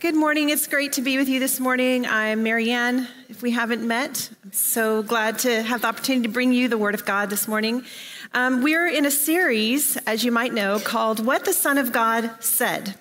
Good morning. It's great to be with you this morning. I'm Marianne. If we haven't met, I'm so glad to have the opportunity to bring you the Word of God this morning. Um, we're in a series, as you might know, called What the Son of God Said.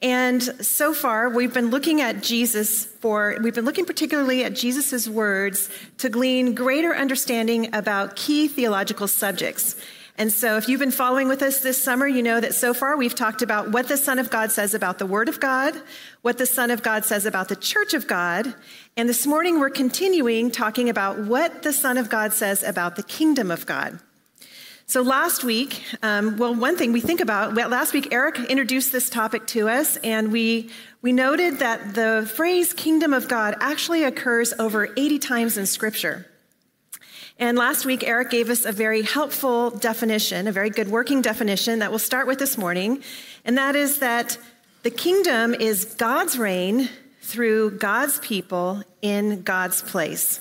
And so far, we've been looking at Jesus for, we've been looking particularly at Jesus' words to glean greater understanding about key theological subjects. And so, if you've been following with us this summer, you know that so far we've talked about what the Son of God says about the Word of God, what the Son of God says about the Church of God, and this morning we're continuing talking about what the Son of God says about the kingdom of God. So, last week, um, well, one thing we think about, well, last week Eric introduced this topic to us, and we, we noted that the phrase kingdom of God actually occurs over 80 times in Scripture. And last week, Eric gave us a very helpful definition, a very good working definition that we'll start with this morning. And that is that the kingdom is God's reign through God's people in God's place.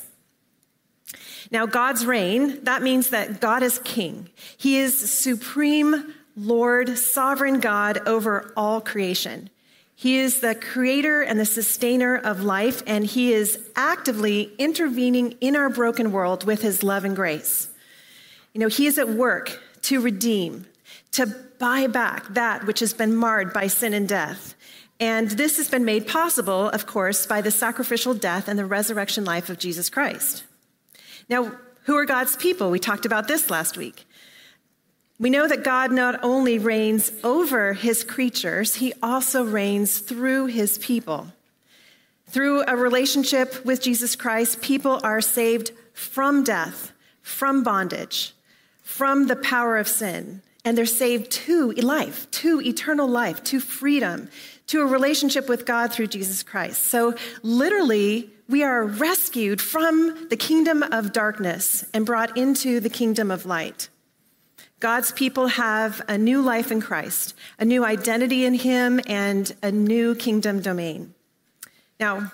Now, God's reign, that means that God is king. He is supreme Lord, sovereign God over all creation. He is the creator and the sustainer of life, and He is actively intervening in our broken world with His love and grace. You know, He is at work to redeem, to buy back that which has been marred by sin and death. And this has been made possible, of course, by the sacrificial death and the resurrection life of Jesus Christ. Now, who are God's people? We talked about this last week. We know that God not only reigns over his creatures, he also reigns through his people. Through a relationship with Jesus Christ, people are saved from death, from bondage, from the power of sin, and they're saved to life, to eternal life, to freedom, to a relationship with God through Jesus Christ. So, literally, we are rescued from the kingdom of darkness and brought into the kingdom of light. God's people have a new life in Christ, a new identity in Him, and a new kingdom domain. Now,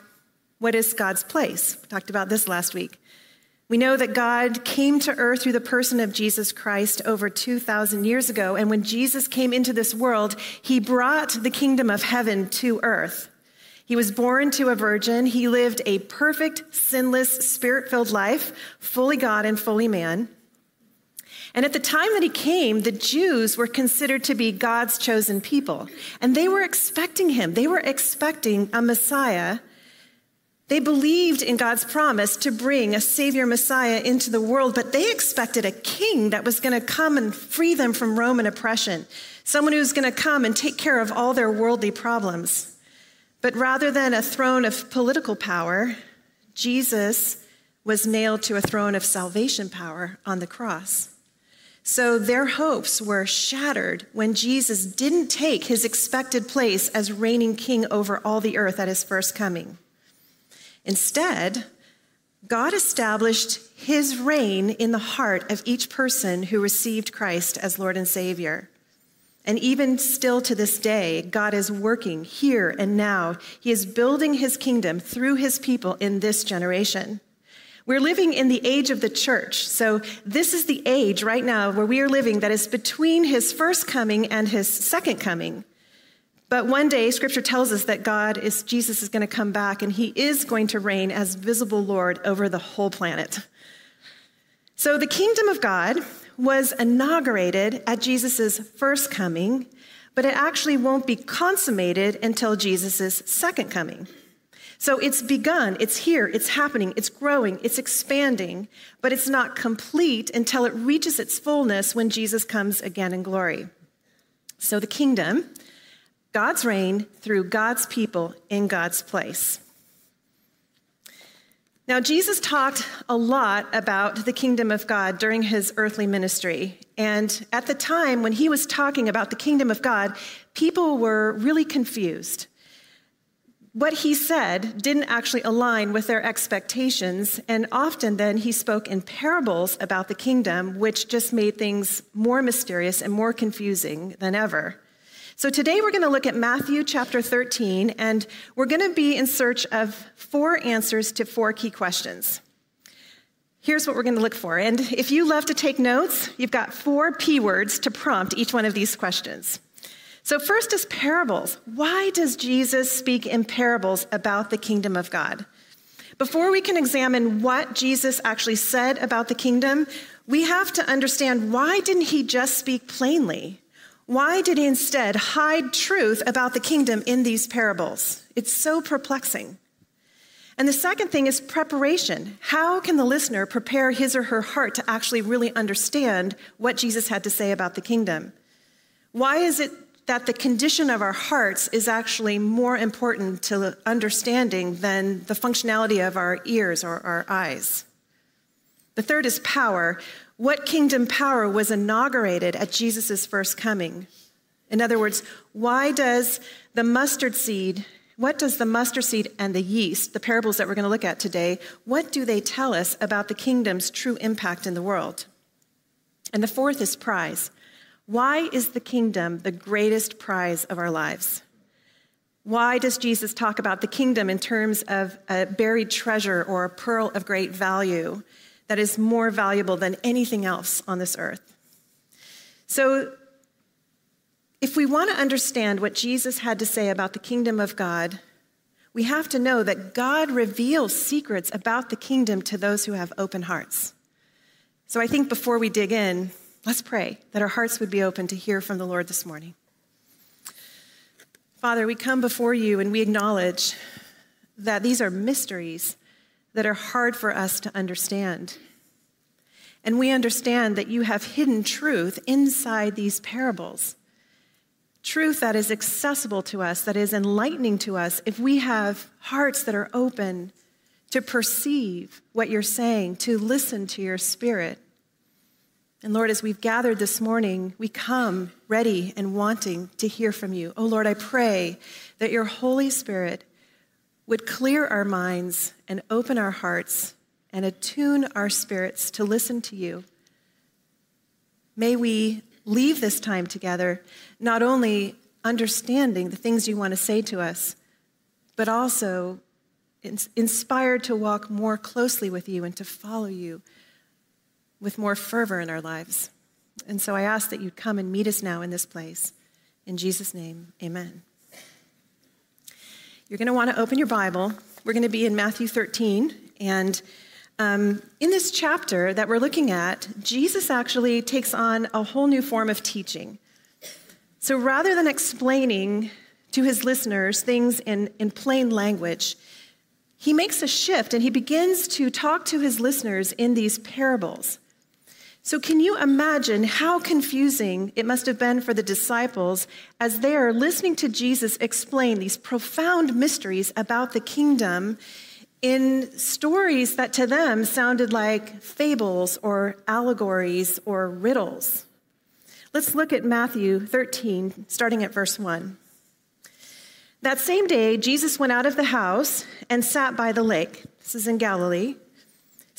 what is God's place? We talked about this last week. We know that God came to earth through the person of Jesus Christ over 2,000 years ago. And when Jesus came into this world, he brought the kingdom of heaven to earth. He was born to a virgin. He lived a perfect, sinless, spirit filled life, fully God and fully man. And at the time that he came, the Jews were considered to be God's chosen people. And they were expecting him. They were expecting a Messiah. They believed in God's promise to bring a Savior Messiah into the world, but they expected a king that was going to come and free them from Roman oppression, someone who was going to come and take care of all their worldly problems. But rather than a throne of political power, Jesus was nailed to a throne of salvation power on the cross. So their hopes were shattered when Jesus didn't take his expected place as reigning king over all the earth at his first coming. Instead, God established his reign in the heart of each person who received Christ as Lord and Savior. And even still to this day, God is working here and now. He is building his kingdom through his people in this generation. We're living in the age of the church. So, this is the age right now where we are living that is between his first coming and his second coming. But one day, scripture tells us that God is, Jesus is going to come back and he is going to reign as visible Lord over the whole planet. So, the kingdom of God was inaugurated at Jesus' first coming, but it actually won't be consummated until Jesus' second coming. So it's begun, it's here, it's happening, it's growing, it's expanding, but it's not complete until it reaches its fullness when Jesus comes again in glory. So the kingdom, God's reign through God's people in God's place. Now, Jesus talked a lot about the kingdom of God during his earthly ministry. And at the time when he was talking about the kingdom of God, people were really confused what he said didn't actually align with their expectations, and often then he spoke in parables about the kingdom, which just made things more mysterious and more confusing than ever. So today we're going to look at Matthew chapter 13, and we're going to be in search of four answers to four key questions. Here's what we're going to look for. And if you love to take notes, you've got four P words to prompt each one of these questions. So, first is parables. Why does Jesus speak in parables about the kingdom of God? Before we can examine what Jesus actually said about the kingdom, we have to understand why didn't he just speak plainly? Why did he instead hide truth about the kingdom in these parables? It's so perplexing. And the second thing is preparation. How can the listener prepare his or her heart to actually really understand what Jesus had to say about the kingdom? Why is it that the condition of our hearts is actually more important to understanding than the functionality of our ears or our eyes. The third is power. What kingdom power was inaugurated at Jesus' first coming? In other words, why does the mustard seed, what does the mustard seed and the yeast, the parables that we're going to look at today, what do they tell us about the kingdom's true impact in the world? And the fourth is prize. Why is the kingdom the greatest prize of our lives? Why does Jesus talk about the kingdom in terms of a buried treasure or a pearl of great value that is more valuable than anything else on this earth? So, if we want to understand what Jesus had to say about the kingdom of God, we have to know that God reveals secrets about the kingdom to those who have open hearts. So, I think before we dig in, Let's pray that our hearts would be open to hear from the Lord this morning. Father, we come before you and we acknowledge that these are mysteries that are hard for us to understand. And we understand that you have hidden truth inside these parables. Truth that is accessible to us, that is enlightening to us, if we have hearts that are open to perceive what you're saying, to listen to your spirit. And Lord, as we've gathered this morning, we come ready and wanting to hear from you. Oh Lord, I pray that your Holy Spirit would clear our minds and open our hearts and attune our spirits to listen to you. May we leave this time together not only understanding the things you want to say to us, but also inspired to walk more closely with you and to follow you with more fervor in our lives. And so I ask that you'd come and meet us now in this place. In Jesus' name, amen. You're going to want to open your Bible. We're going to be in Matthew 13. And um, in this chapter that we're looking at, Jesus actually takes on a whole new form of teaching. So rather than explaining to his listeners things in, in plain language, he makes a shift and he begins to talk to his listeners in these parables. So, can you imagine how confusing it must have been for the disciples as they are listening to Jesus explain these profound mysteries about the kingdom in stories that to them sounded like fables or allegories or riddles? Let's look at Matthew 13, starting at verse 1. That same day, Jesus went out of the house and sat by the lake. This is in Galilee.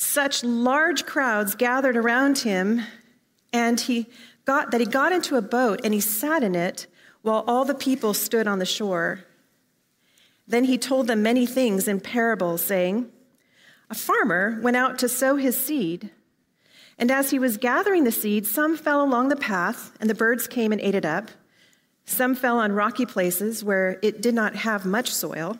Such large crowds gathered around him, and he got that he got into a boat and he sat in it while all the people stood on the shore. Then he told them many things in parables, saying, A farmer went out to sow his seed. And as he was gathering the seed, some fell along the path, and the birds came and ate it up. Some fell on rocky places where it did not have much soil.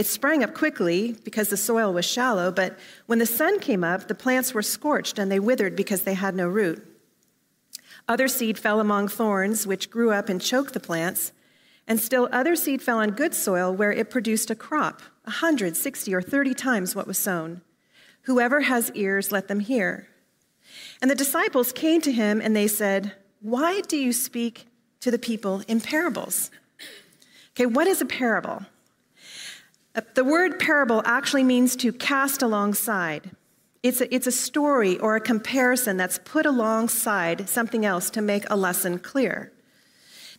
It sprang up quickly because the soil was shallow, but when the sun came up, the plants were scorched and they withered because they had no root. Other seed fell among thorns, which grew up and choked the plants. And still other seed fell on good soil where it produced a crop, a hundred, sixty, or thirty times what was sown. Whoever has ears, let them hear. And the disciples came to him and they said, Why do you speak to the people in parables? Okay, what is a parable? Uh, the word parable actually means to cast alongside. It's a, it's a story or a comparison that's put alongside something else to make a lesson clear.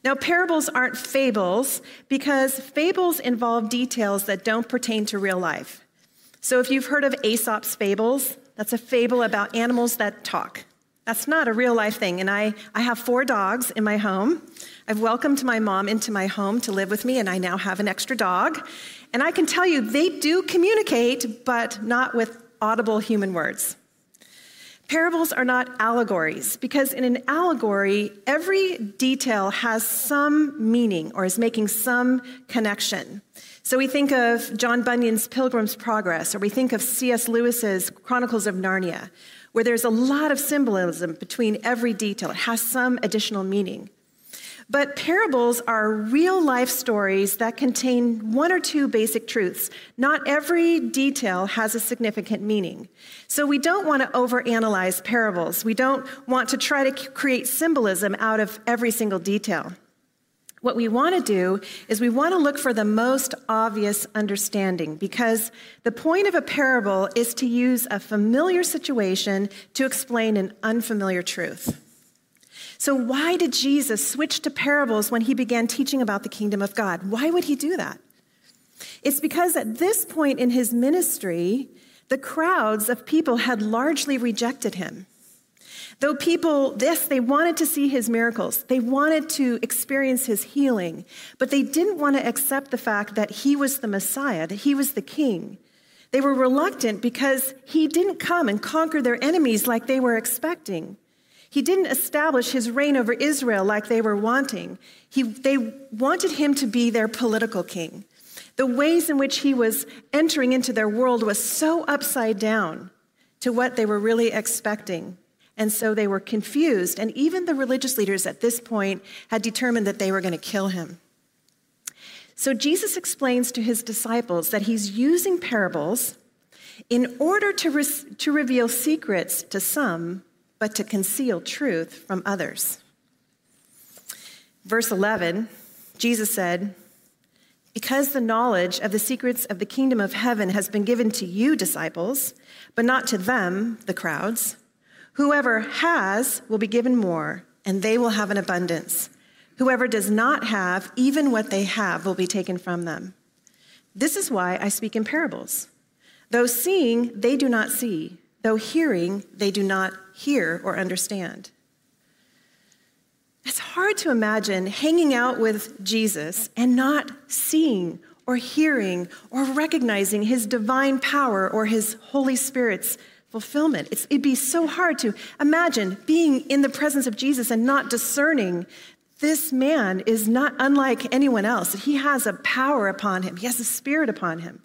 Now, parables aren't fables because fables involve details that don't pertain to real life. So, if you've heard of Aesop's fables, that's a fable about animals that talk. That's not a real life thing. And I, I have four dogs in my home. I've welcomed my mom into my home to live with me, and I now have an extra dog. And I can tell you, they do communicate, but not with audible human words. Parables are not allegories because in an allegory, every detail has some meaning or is making some connection. So we think of John Bunyan's Pilgrim's Progress, or we think of C.S. Lewis's Chronicles of Narnia, where there's a lot of symbolism between every detail. It has some additional meaning. But parables are real life stories that contain one or two basic truths. Not every detail has a significant meaning. So we don't want to overanalyze parables. We don't want to try to create symbolism out of every single detail. What we want to do is we want to look for the most obvious understanding because the point of a parable is to use a familiar situation to explain an unfamiliar truth. So, why did Jesus switch to parables when he began teaching about the kingdom of God? Why would he do that? It's because at this point in his ministry, the crowds of people had largely rejected him. Though people, this, they wanted to see his miracles, they wanted to experience his healing, but they didn't want to accept the fact that he was the Messiah, that he was the king. They were reluctant because he didn't come and conquer their enemies like they were expecting. He didn't establish his reign over Israel like they were wanting. He, they wanted him to be their political king. The ways in which he was entering into their world was so upside down to what they were really expecting. And so they were confused. And even the religious leaders at this point had determined that they were going to kill him. So Jesus explains to his disciples that he's using parables in order to, re- to reveal secrets to some but to conceal truth from others. Verse 11, Jesus said, Because the knowledge of the secrets of the kingdom of heaven has been given to you, disciples, but not to them, the crowds, whoever has will be given more, and they will have an abundance. Whoever does not have, even what they have will be taken from them. This is why I speak in parables. Though seeing, they do not see though hearing, they do not hear or understand. It's hard to imagine hanging out with Jesus and not seeing or hearing or recognizing his divine power or his Holy Spirit's fulfillment. It's, it'd be so hard to imagine being in the presence of Jesus and not discerning this man is not unlike anyone else. He has a power upon him, he has a spirit upon him.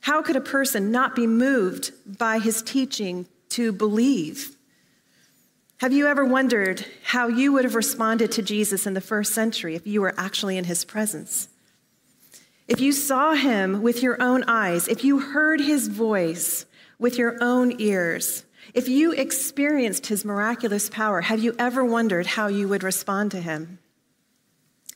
How could a person not be moved by his teaching to believe? Have you ever wondered how you would have responded to Jesus in the first century if you were actually in his presence? If you saw him with your own eyes, if you heard his voice with your own ears, if you experienced his miraculous power, have you ever wondered how you would respond to him? I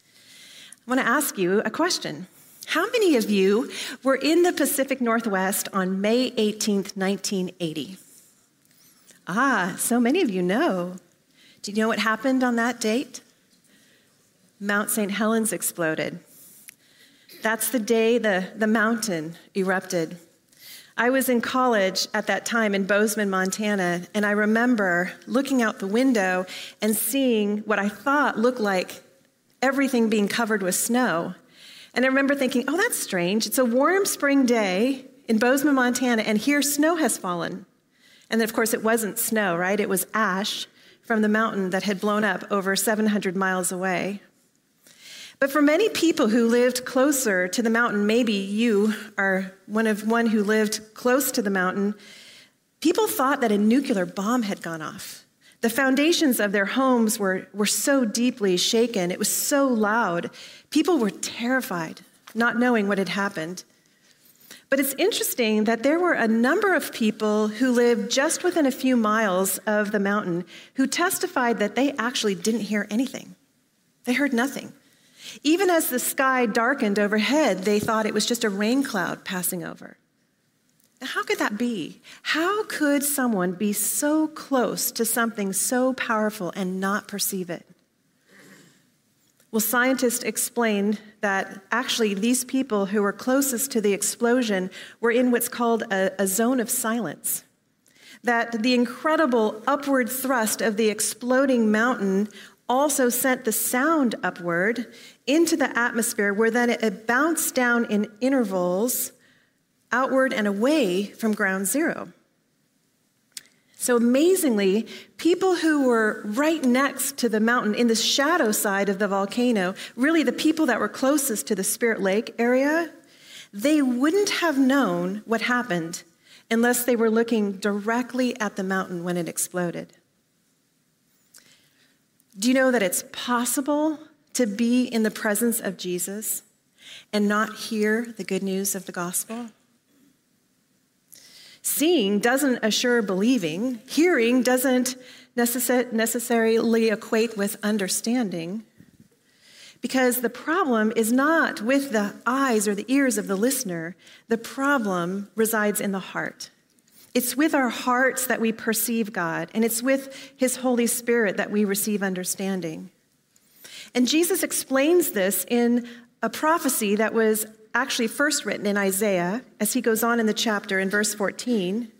want to ask you a question. How many of you were in the Pacific Northwest on May 18th, 1980? Ah, so many of you know. Do you know what happened on that date? Mount St. Helens exploded. That's the day the, the mountain erupted. I was in college at that time in Bozeman, Montana, and I remember looking out the window and seeing what I thought looked like everything being covered with snow. And I remember thinking, oh, that's strange. It's a warm spring day in Bozeman, Montana, and here snow has fallen. And then, of course, it wasn't snow, right? It was ash from the mountain that had blown up over 700 miles away. But for many people who lived closer to the mountain, maybe you are one of one who lived close to the mountain, people thought that a nuclear bomb had gone off. The foundations of their homes were, were so deeply shaken, it was so loud, People were terrified, not knowing what had happened. But it's interesting that there were a number of people who lived just within a few miles of the mountain who testified that they actually didn't hear anything. They heard nothing. Even as the sky darkened overhead, they thought it was just a rain cloud passing over. Now, how could that be? How could someone be so close to something so powerful and not perceive it? Well, scientists explained that actually these people who were closest to the explosion were in what's called a, a, zone of silence. That the incredible upward thrust of the exploding mountain also sent the sound upward into the atmosphere, where then it bounced down in intervals outward and away from ground zero. So amazingly, people who were right next to the mountain in the shadow side of the volcano, really the people that were closest to the Spirit Lake area, they wouldn't have known what happened unless they were looking directly at the mountain when it exploded. Do you know that it's possible to be in the presence of Jesus and not hear the good news of the gospel? Seeing doesn't assure believing, hearing doesn't necess- necessarily equate with understanding. Because the problem is not with the eyes or the ears of the listener, the problem resides in the heart. It's with our hearts that we perceive God, and it's with His Holy Spirit that we receive understanding. And Jesus explains this in a prophecy that was actually first written in Isaiah, as he goes on in the chapter in verse 14.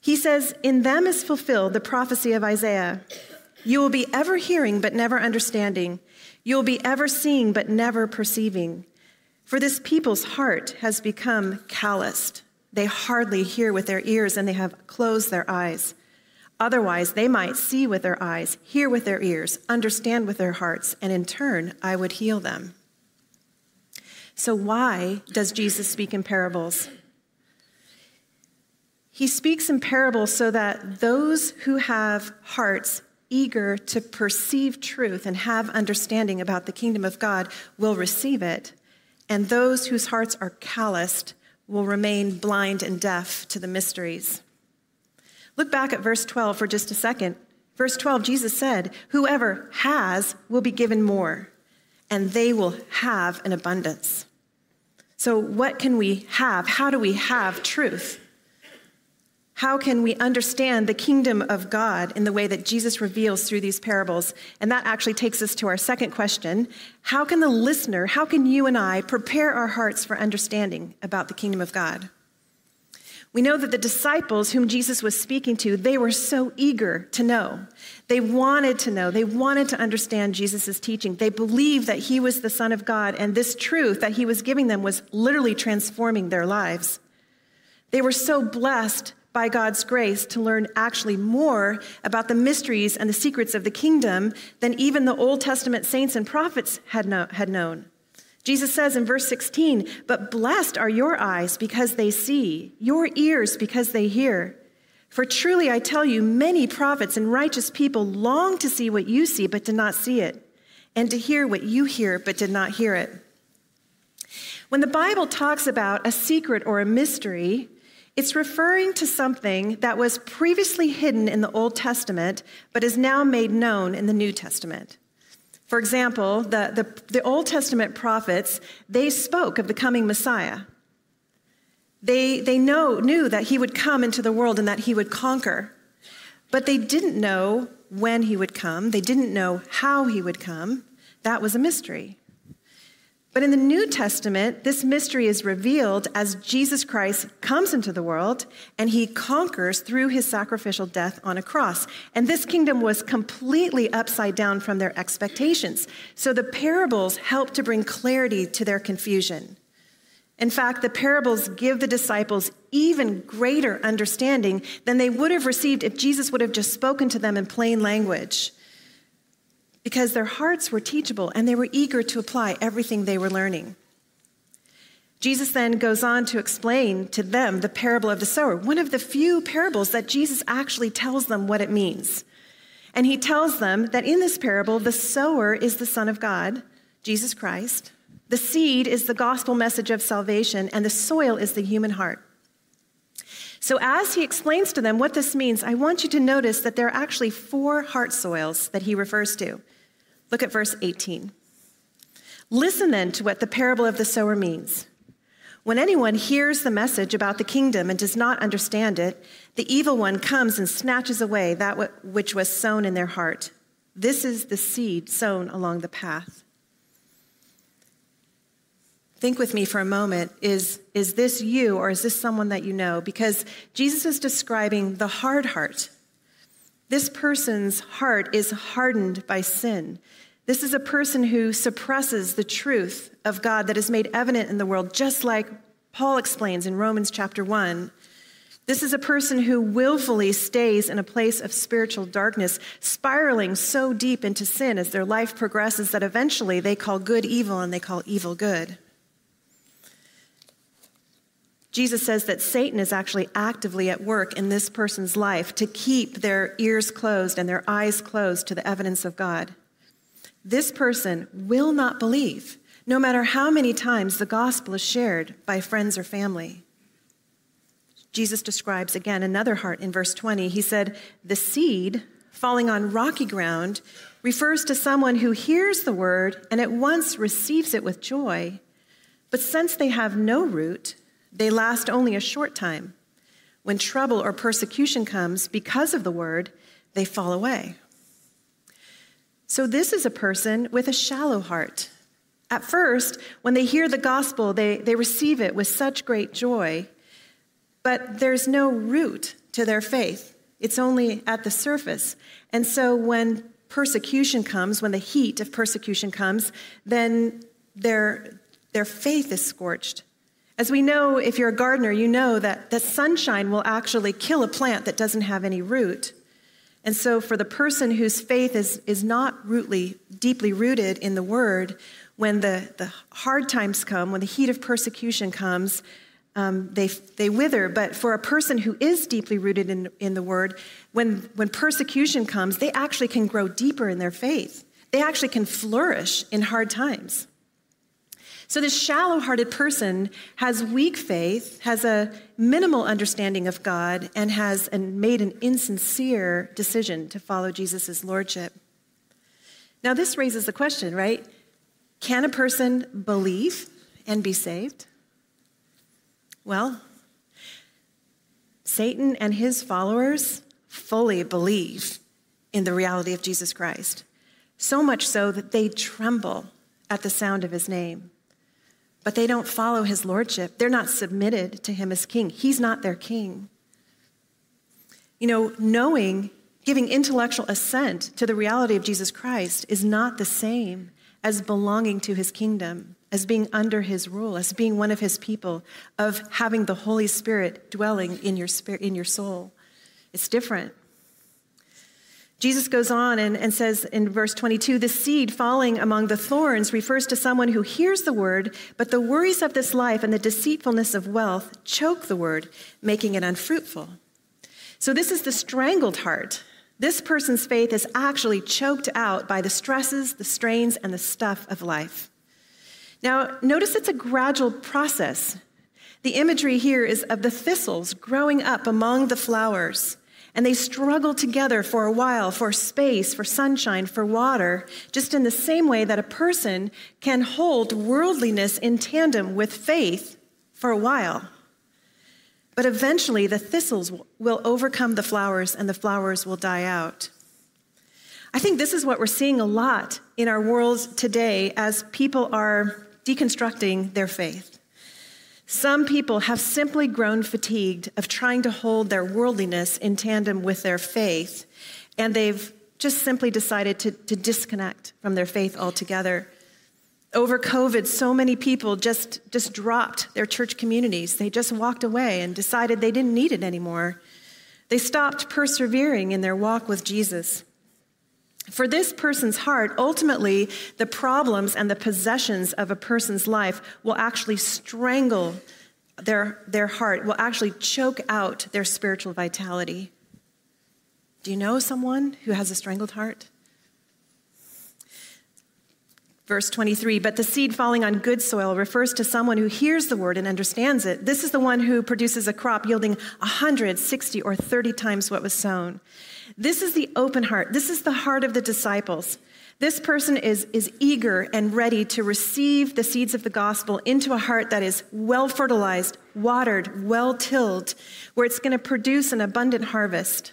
He says, In them is fulfilled the prophecy of Isaiah. You will be ever hearing, but never understanding. You will be ever seeing, but never perceiving. For this people's heart has become calloused. They hardly hear with their ears, and they have closed their eyes. Otherwise, they might see with their eyes, hear with their ears, understand with their hearts, and in turn, I would heal them. So, why does Jesus speak in parables? He speaks in parables so that those who have hearts eager to perceive truth and have understanding about the kingdom of God will receive it, and those whose hearts are calloused will remain blind and deaf to the mysteries. Look back at verse 12 for just a second. Verse 12, Jesus said, Whoever has will be given more, and they will have an abundance. So, what can we have? How do we have truth? How can we understand the kingdom of God in the way that Jesus reveals through these parables? And that actually takes us to our second question. How can the listener, how can you and I prepare our hearts for understanding about the kingdom of God? We know that the disciples whom Jesus was speaking to, they were so eager to know. They wanted to know. They wanted to understand Jesus' teaching. They believed that he was the Son of God, and this truth that he was giving them was literally transforming their lives. They were so blessed by God's grace to learn actually more about the mysteries and the secrets of the kingdom than even the Old Testament saints and prophets had, had known. Jesus says in verse 16, But blessed are your eyes because they see, your ears because they hear. For truly I tell you, many prophets and righteous people long to see what you see, but did not see it, and to hear what you hear, but did not hear it. When the Bible talks about a secret or a mystery, it's referring to something that was previously hidden in the Old Testament, but is now made known in the New Testament. For example, the, the, the, Old Testament prophets, they spoke of the coming Messiah. They, they know, knew that he would come into the world and that he would conquer. But they didn't know when he would come. They didn't know how he would come. That was a mystery. But in the New Testament, this mystery is revealed as Jesus Christ comes into the world and he conquers through his sacrificial death on a cross. And this kingdom was completely upside down from their expectations. So the parables help to bring clarity to their confusion. In fact, the parables give the disciples even greater understanding than they would have received if Jesus would have just spoken to them in plain language because their hearts were teachable and they were eager to apply everything they were learning. Jesus then goes on to explain to them the parable of the sower, one of the few parables that Jesus actually tells them what it means. And he tells them that in this parable, the sower is the Son of God, Jesus Christ. The seed is the gospel message of salvation, and the soil is the human heart. So, as he explains to them what this means, I want you to notice that there are actually four heart soils that he refers to. Look at verse 18. Listen then to what the parable of the sower means. When anyone hears the message about the kingdom and does not understand it, the evil one comes and snatches away that which was sown in their heart. This is the seed sown along the path. Think with me for a moment. Is, is this you or is this someone that you know? Because Jesus is describing the hard heart. This person's heart is hardened by sin. This is a person who suppresses the truth of God that is made evident in the world, just like Paul explains in Romans chapter 1. This is a person who willfully stays in a place of spiritual darkness, spiraling so deep into sin as their life progresses that eventually they call good evil and they call evil good. Jesus says that Satan is actually actively at work in this person's life to keep their ears closed and their eyes closed to the evidence of God. This person will not believe, no matter how many times the gospel is shared by friends or family. Jesus describes again another heart in verse 20. He said, The seed falling on rocky ground refers to someone who hears the word and at once receives it with joy. But since they have no root, they last only a short time. When trouble or persecution comes because of the word, they fall away. So, this is a person with a shallow heart. At first, when they hear the gospel, they, they receive it with such great joy but there's no root to their faith. It's only at the surface. And so when persecution comes, when the heat of persecution comes, then their, their faith is scorched. As we know, if you're a gardener, you know that the sunshine will actually kill a plant that doesn't have any root. And so, for the person whose faith is, is not rootly, deeply rooted in the word, when the, the hard times come, when the heat of persecution comes, um, they, they wither. But for a person who is deeply rooted in, in the word, when, when persecution comes, they actually can grow deeper in their faith. They actually can flourish in hard times. So, this shallow hearted person has weak faith, has a minimal understanding of God, and has made an insincere decision to follow Jesus' lordship. Now, this raises the question, right? Can a person believe and be saved? Well, Satan and his followers fully believe in the reality of Jesus Christ, so much so that they tremble at the sound of his name. But they don't follow his lordship. They're not submitted to him as king. He's not their king. You know, knowing, giving intellectual assent to the reality of Jesus Christ is not the same as belonging to his kingdom as being under his rule, as being one of his people, of having the Holy Spirit dwelling in your spirit, in your soul. It's different. Jesus goes on and, and says in verse 22 the seed falling among the thorns refers to someone who hears the word, but the worries of this life and the deceitfulness of wealth choke the word, making it unfruitful. So, this is the strangled heart. This person's faith is actually choked out by the stresses, the strains, and the stuff of life. Now, notice it's a gradual process. The imagery here is of the thistles growing up among the flowers, and they struggle together for a while for space, for sunshine, for water, just in the same way that a person can hold worldliness in tandem with faith for a while. But eventually, the thistles will overcome the flowers and the flowers will die out. I think this is what we're seeing a lot in our world today as people are deconstructing their faith. Some people have simply grown fatigued of trying to hold their worldliness in tandem with their faith, and they've just simply decided to, to disconnect from their faith altogether. Over COVID, so many people just, just dropped their church communities. They just walked away and decided they didn't need it anymore. They stopped persevering in their walk with Jesus. For this person's heart, ultimately, the problems and the possessions of a person's life will actually strangle their, their heart, will actually choke out their spiritual vitality. Do you know someone who has a strangled heart? Verse 23 But the seed falling on good soil refers to someone who hears the word and understands it. This is the one who produces a crop yielding 160 or 30 times what was sown. This is the open heart. This is the heart of the disciples. This person is, is eager and ready to receive the seeds of the gospel into a heart that is well fertilized, watered, well tilled, where it's going to produce an abundant harvest.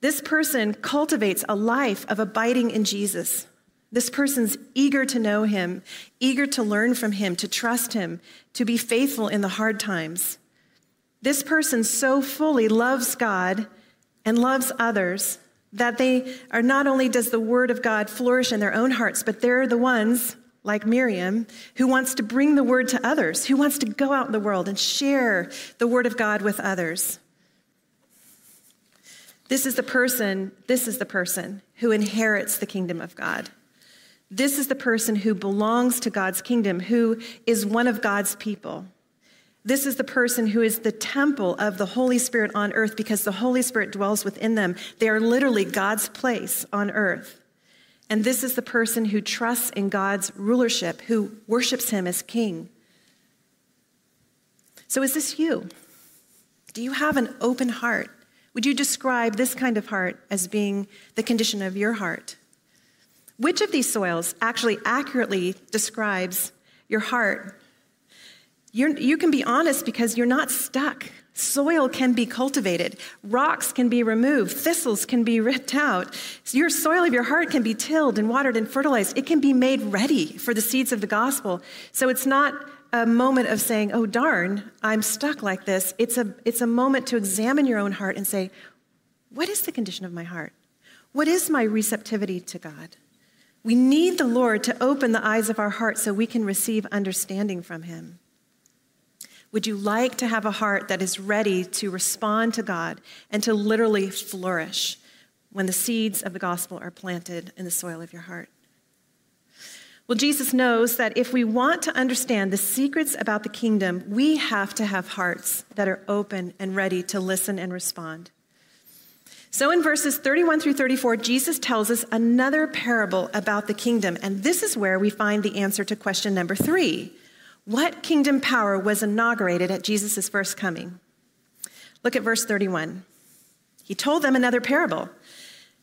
This person cultivates a life of abiding in Jesus. This person's eager to know him, eager to learn from him, to trust him, to be faithful in the hard times. This person so fully loves God and loves others, that they are not only does the word of God flourish in their own hearts, but they're the ones, like Miriam, who wants to bring the word to others, who wants to go out in the world and share the word of God with others. This is the person, this is the person who inherits the kingdom of God. This is the person who belongs to God's kingdom, who is one of God's people. This is the person who is the temple of the Holy Spirit on earth because the Holy Spirit dwells within them. They are literally God's place on earth. And this is the person who trusts in God's rulership, who worships him as king. So, is this you? Do you have an open heart? Would you describe this kind of heart as being the condition of your heart? Which of these soils actually accurately describes your heart? You're, you can be honest because you're not stuck. Soil can be cultivated, rocks can be removed, thistles can be ripped out. Your soil of your heart can be tilled and watered and fertilized. It can be made ready for the seeds of the gospel. So it's not a moment of saying, oh, darn, I'm stuck like this. It's a, it's a moment to examine your own heart and say, what is the condition of my heart? What is my receptivity to God? We need the Lord to open the eyes of our heart so we can receive understanding from Him. Would you like to have a heart that is ready to respond to God and to literally flourish when the seeds of the gospel are planted in the soil of your heart? Well, Jesus knows that if we want to understand the secrets about the kingdom, we have to have hearts that are open and ready to listen and respond. So, in verses 31 through 34, Jesus tells us another parable about the kingdom. And this is where we find the answer to question number three What kingdom power was inaugurated at Jesus' first coming? Look at verse 31. He told them another parable.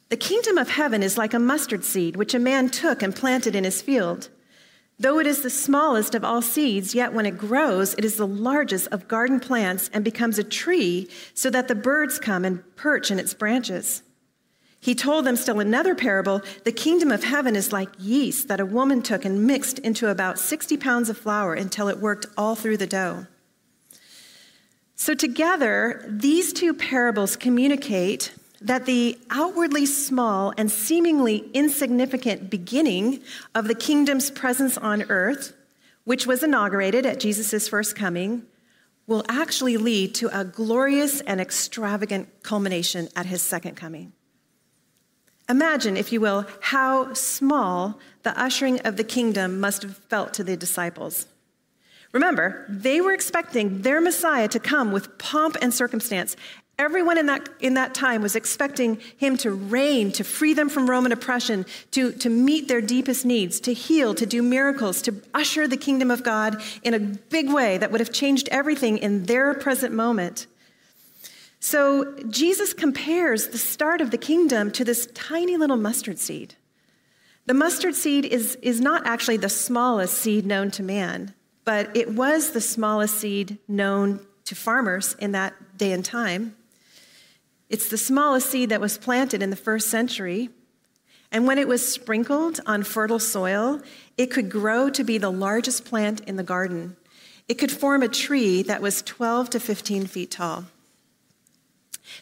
The kingdom of heaven is like a mustard seed, which a man took and planted in his field. Though it is the smallest of all seeds, yet when it grows, it is the largest of garden plants and becomes a tree, so that the birds come and perch in its branches. He told them still another parable the kingdom of heaven is like yeast that a woman took and mixed into about 60 pounds of flour until it worked all through the dough. So, together, these two parables communicate that the outwardly small and seemingly insignificant beginning of the kingdom's presence on earth, which was inaugurated at Jesus' first coming, will actually lead to a glorious and extravagant culmination at his second coming. Imagine, if you will, how small the ushering of the kingdom must have felt to the disciples. Remember, they were expecting their Messiah to come with pomp and circumstance Everyone in that, in that time was expecting him to reign, to free them from Roman oppression, to, to meet their deepest needs, to heal, to do miracles, to usher the kingdom of God in a big way that would have changed everything in their present moment. So Jesus compares the start of the kingdom to this tiny little mustard seed. The mustard seed is, is not actually the smallest seed known to man, but it was the smallest seed known to farmers in that day and time. It's the smallest seed that was planted in the first century. And when it was sprinkled on fertile soil, it could grow to be the largest plant in the garden. It could form a tree that was 12 to 15 feet tall.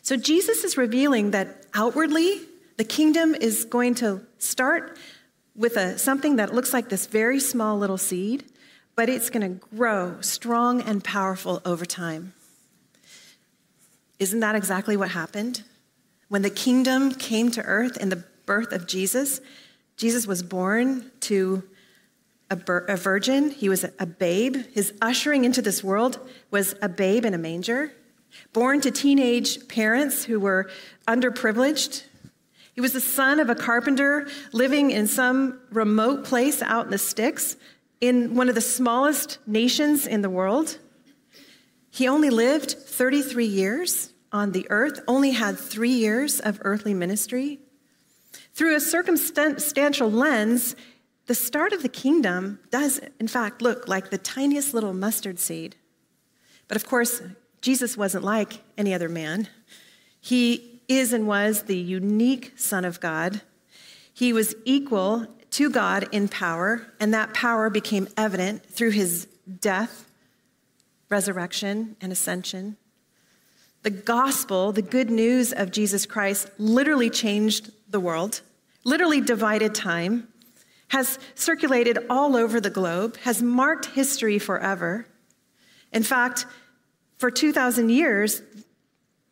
So Jesus is revealing that outwardly, the kingdom is going to start with a, something that looks like this very small little seed, but it's going to grow strong and powerful over time. Isn't that exactly what happened? When the kingdom came to earth in the birth of Jesus, Jesus was born to a, a virgin, he was a babe. His ushering into this world was a babe in a manger, born to teenage parents who were underprivileged. He was the son of a carpenter living in some remote place out in the sticks in one of the smallest nations in the world. He only lived 33 years on the earth, only had three years of earthly ministry. Through a circumstantial lens, the start of the kingdom does, in fact, look like the tiniest little mustard seed. But of course, Jesus wasn't like any other man. He is and was the unique Son of God. He was equal to God in power, and that power became evident through his death, resurrection, and ascension. The gospel, the good news of Jesus Christ, literally changed the world, literally divided time, has circulated all over the globe, has marked history forever. In fact, for 2,000 years,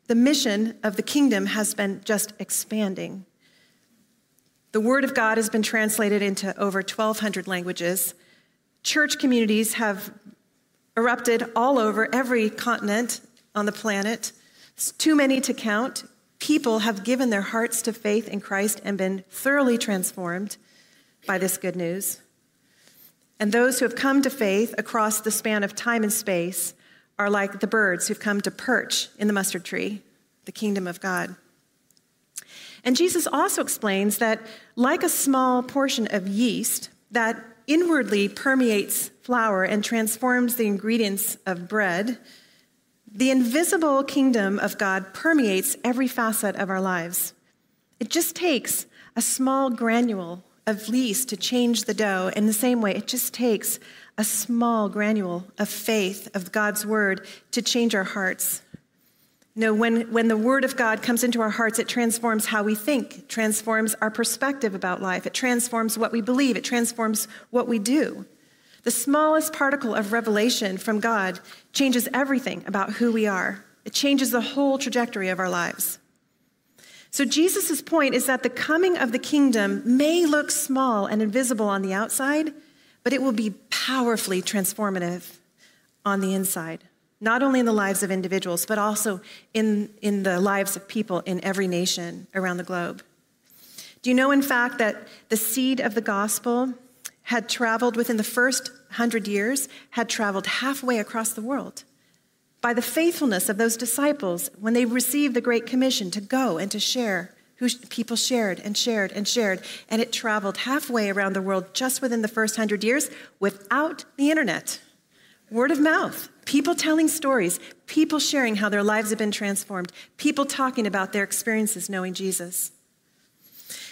the mission of the kingdom has been just expanding. The Word of God has been translated into over 1,200 languages. Church communities have erupted all over every continent on the planet. It's too many to count. People have given their hearts to faith in Christ and been thoroughly transformed by this good news. And those who have come to faith across the span of time and space are like the birds who've come to perch in the mustard tree, the kingdom of God. And Jesus also explains that, like a small portion of yeast that inwardly permeates flour and transforms the ingredients of bread, the invisible kingdom of God permeates every facet of our lives. It just takes a small granule of yeast to change the dough. In the same way, it just takes a small granule of faith of God's word to change our hearts. No, when, when the word of God comes into our hearts, it transforms how we think, transforms our perspective about life, it transforms what we believe, it transforms what we do. The smallest particle of revelation from God changes everything about who we are. It changes the whole trajectory of our lives. So, Jesus' point is that the coming of the kingdom may look small and invisible on the outside, but it will be powerfully transformative on the inside, not only in the lives of individuals, but also in, in the lives of people in every nation around the globe. Do you know, in fact, that the seed of the gospel had traveled within the first hundred years, had traveled halfway across the world? by the faithfulness of those disciples when they received the Great Commission to go and to share. Who people shared and shared and shared, and it traveled halfway around the world just within the first hundred years without the internet. Word of mouth, people telling stories, people sharing how their lives have been transformed, people talking about their experiences knowing Jesus.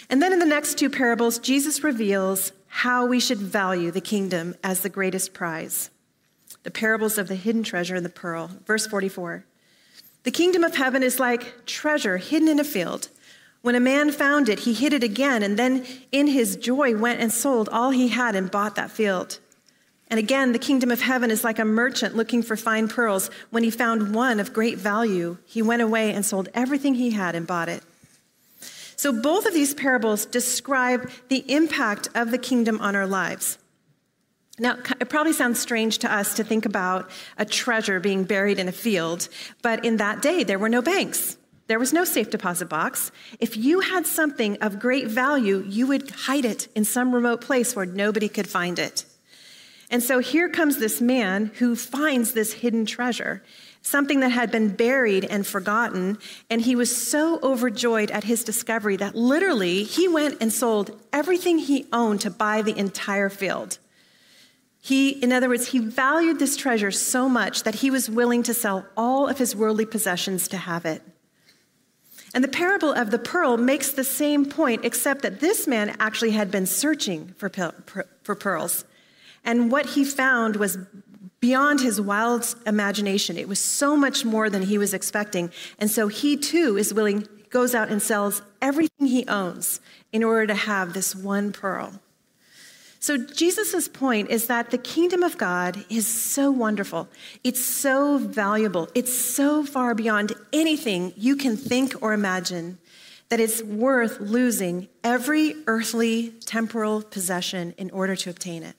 And then in the next two parables, Jesus reveals how we should value the kingdom as the greatest prize the parables of the hidden treasure and the pearl. Verse 44 The kingdom of heaven is like treasure hidden in a field. When a man found it, he hid it again, and then in his joy went and sold all he had and bought that field. And again, the kingdom of heaven is like a merchant looking for fine pearls. When he found one of great value, he went away and sold everything he had and bought it. So, both of these parables describe the impact of the kingdom on our lives. Now, it probably sounds strange to us to think about a treasure being buried in a field, but in that day, there were no banks. There was no safe deposit box. If you had something of great value, you would hide it in some remote place where nobody could find it. And so here comes this man who finds this hidden treasure, something that had been buried and forgotten. And he was so overjoyed at his discovery that literally he went and sold everything he owned to buy the entire field. He, in other words, he valued this treasure so much that he was willing to sell all of his worldly possessions to have it. And the parable of the pearl makes the same point, except that this man actually had been searching for, for pearls. And what he found was beyond his wild imagination. It was so much more than he was expecting. And so he too is willing, goes out and sells everything he owns in order to have this one pearl. So, Jesus' point is that the kingdom of God is so wonderful. It's so valuable. It's so far beyond anything you can think or imagine that it's worth losing every earthly temporal possession in order to obtain it.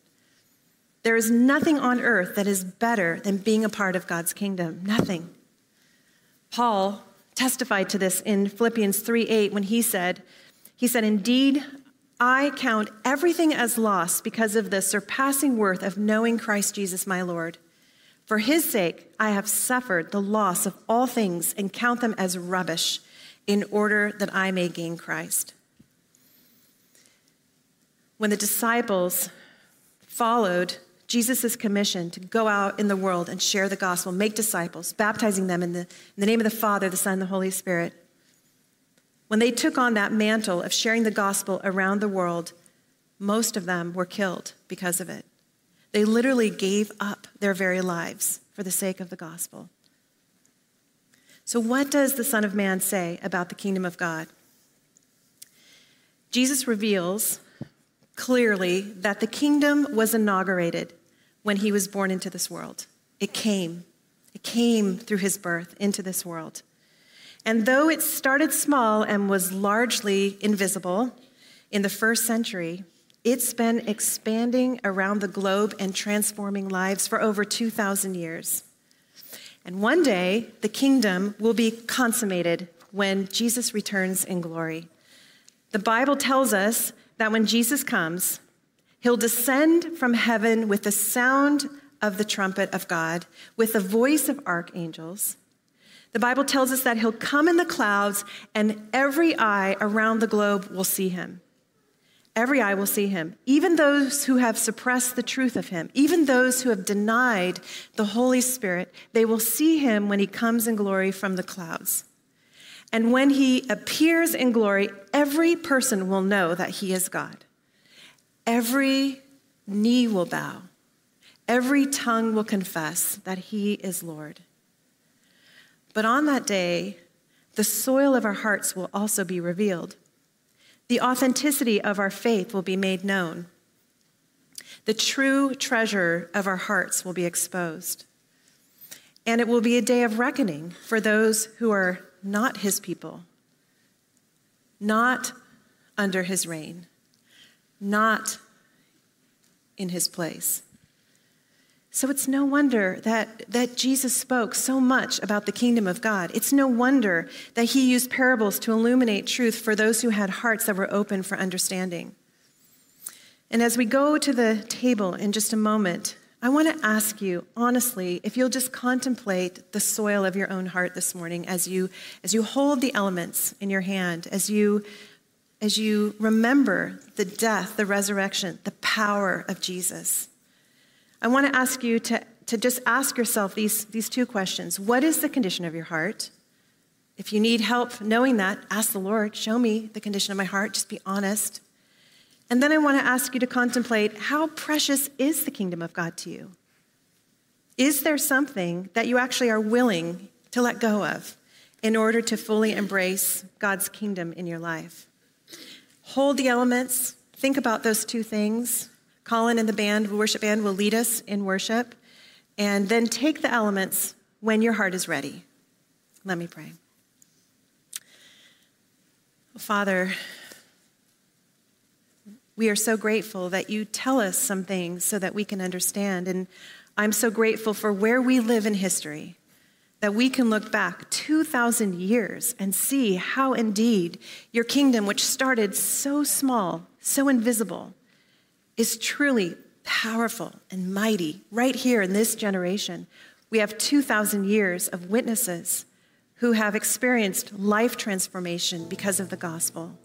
There is nothing on earth that is better than being a part of God's kingdom. Nothing. Paul testified to this in Philippians 3 8 when he said, he said, Indeed, I count everything as loss because of the surpassing worth of knowing Christ Jesus my Lord. For his sake, I have suffered the loss of all things and count them as rubbish in order that I may gain Christ. When the disciples followed Jesus' commission to go out in the world and share the gospel, make disciples, baptizing them in the, in the name of the Father, the Son, and the Holy Spirit, when they took on that mantle of sharing the gospel around the world, most of them were killed because of it. They literally gave up their very lives for the sake of the gospel. So, what does the Son of Man say about the kingdom of God? Jesus reveals clearly that the kingdom was inaugurated when he was born into this world. It came. It came through his birth into this world. And though it started small and was largely invisible in the first century, it's been expanding around the globe and transforming lives for over 2,000 years. And one day, the kingdom will be consummated when Jesus returns in glory. The Bible tells us that when Jesus comes, he'll descend from heaven with the sound of the trumpet of God, with the voice of archangels. The Bible tells us that he'll come in the clouds, and every eye around the globe will see him. Every eye will see him, even those who have suppressed the truth of him, even those who have denied the Holy Spirit, they will see him when he comes in glory from the clouds. And when he appears in glory, every person will know that he is God. Every knee will bow, every tongue will confess that he is Lord. But on that day, the soil of our hearts will also be revealed. The authenticity of our faith will be made known. The true treasure of our hearts will be exposed. And it will be a day of reckoning for those who are not his people, not under his reign, not in his place. So it's no wonder that, that Jesus spoke so much about the kingdom of God. It's no wonder that he used parables to illuminate truth for those who had hearts that were open for understanding. And as we go to the table in just a moment, I want to ask you honestly if you'll just contemplate the soil of your own heart this morning as you as you hold the elements in your hand, as you as you remember the death, the resurrection, the power of Jesus. I want to ask you to, to just ask yourself these, these two questions. What is the condition of your heart? If you need help knowing that, ask the Lord, show me the condition of my heart, just be honest. And then I want to ask you to contemplate how precious is the kingdom of God to you? Is there something that you actually are willing to let go of in order to fully embrace God's kingdom in your life? Hold the elements, think about those two things, Colin and the band, worship band, will lead us in worship. And then take the elements when your heart is ready. Let me pray. Father, we are so grateful that you tell us some things so that we can understand. And I'm so grateful for where we live in history, that we can look back 2,000 years and see how indeed your kingdom, which started so small, so invisible, is truly powerful and mighty right here in this generation. We have 2,000 years of witnesses who have experienced life transformation because of the gospel.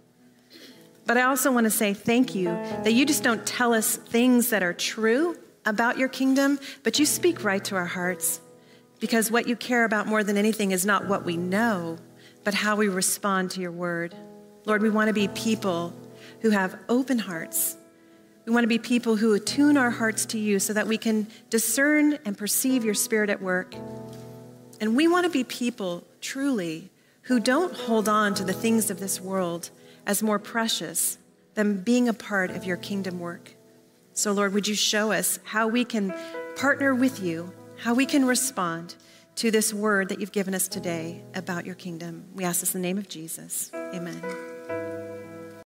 But I also want to say thank you that you just don't tell us things that are true about your kingdom, but you speak right to our hearts. Because what you care about more than anything is not what we know, but how we respond to your word. Lord, we want to be people who have open hearts we want to be people who attune our hearts to you so that we can discern and perceive your spirit at work. And we want to be people, truly, who don't hold on to the things of this world as more precious than being a part of your kingdom work. So, Lord, would you show us how we can partner with you, how we can respond to this word that you've given us today about your kingdom? We ask this in the name of Jesus. Amen.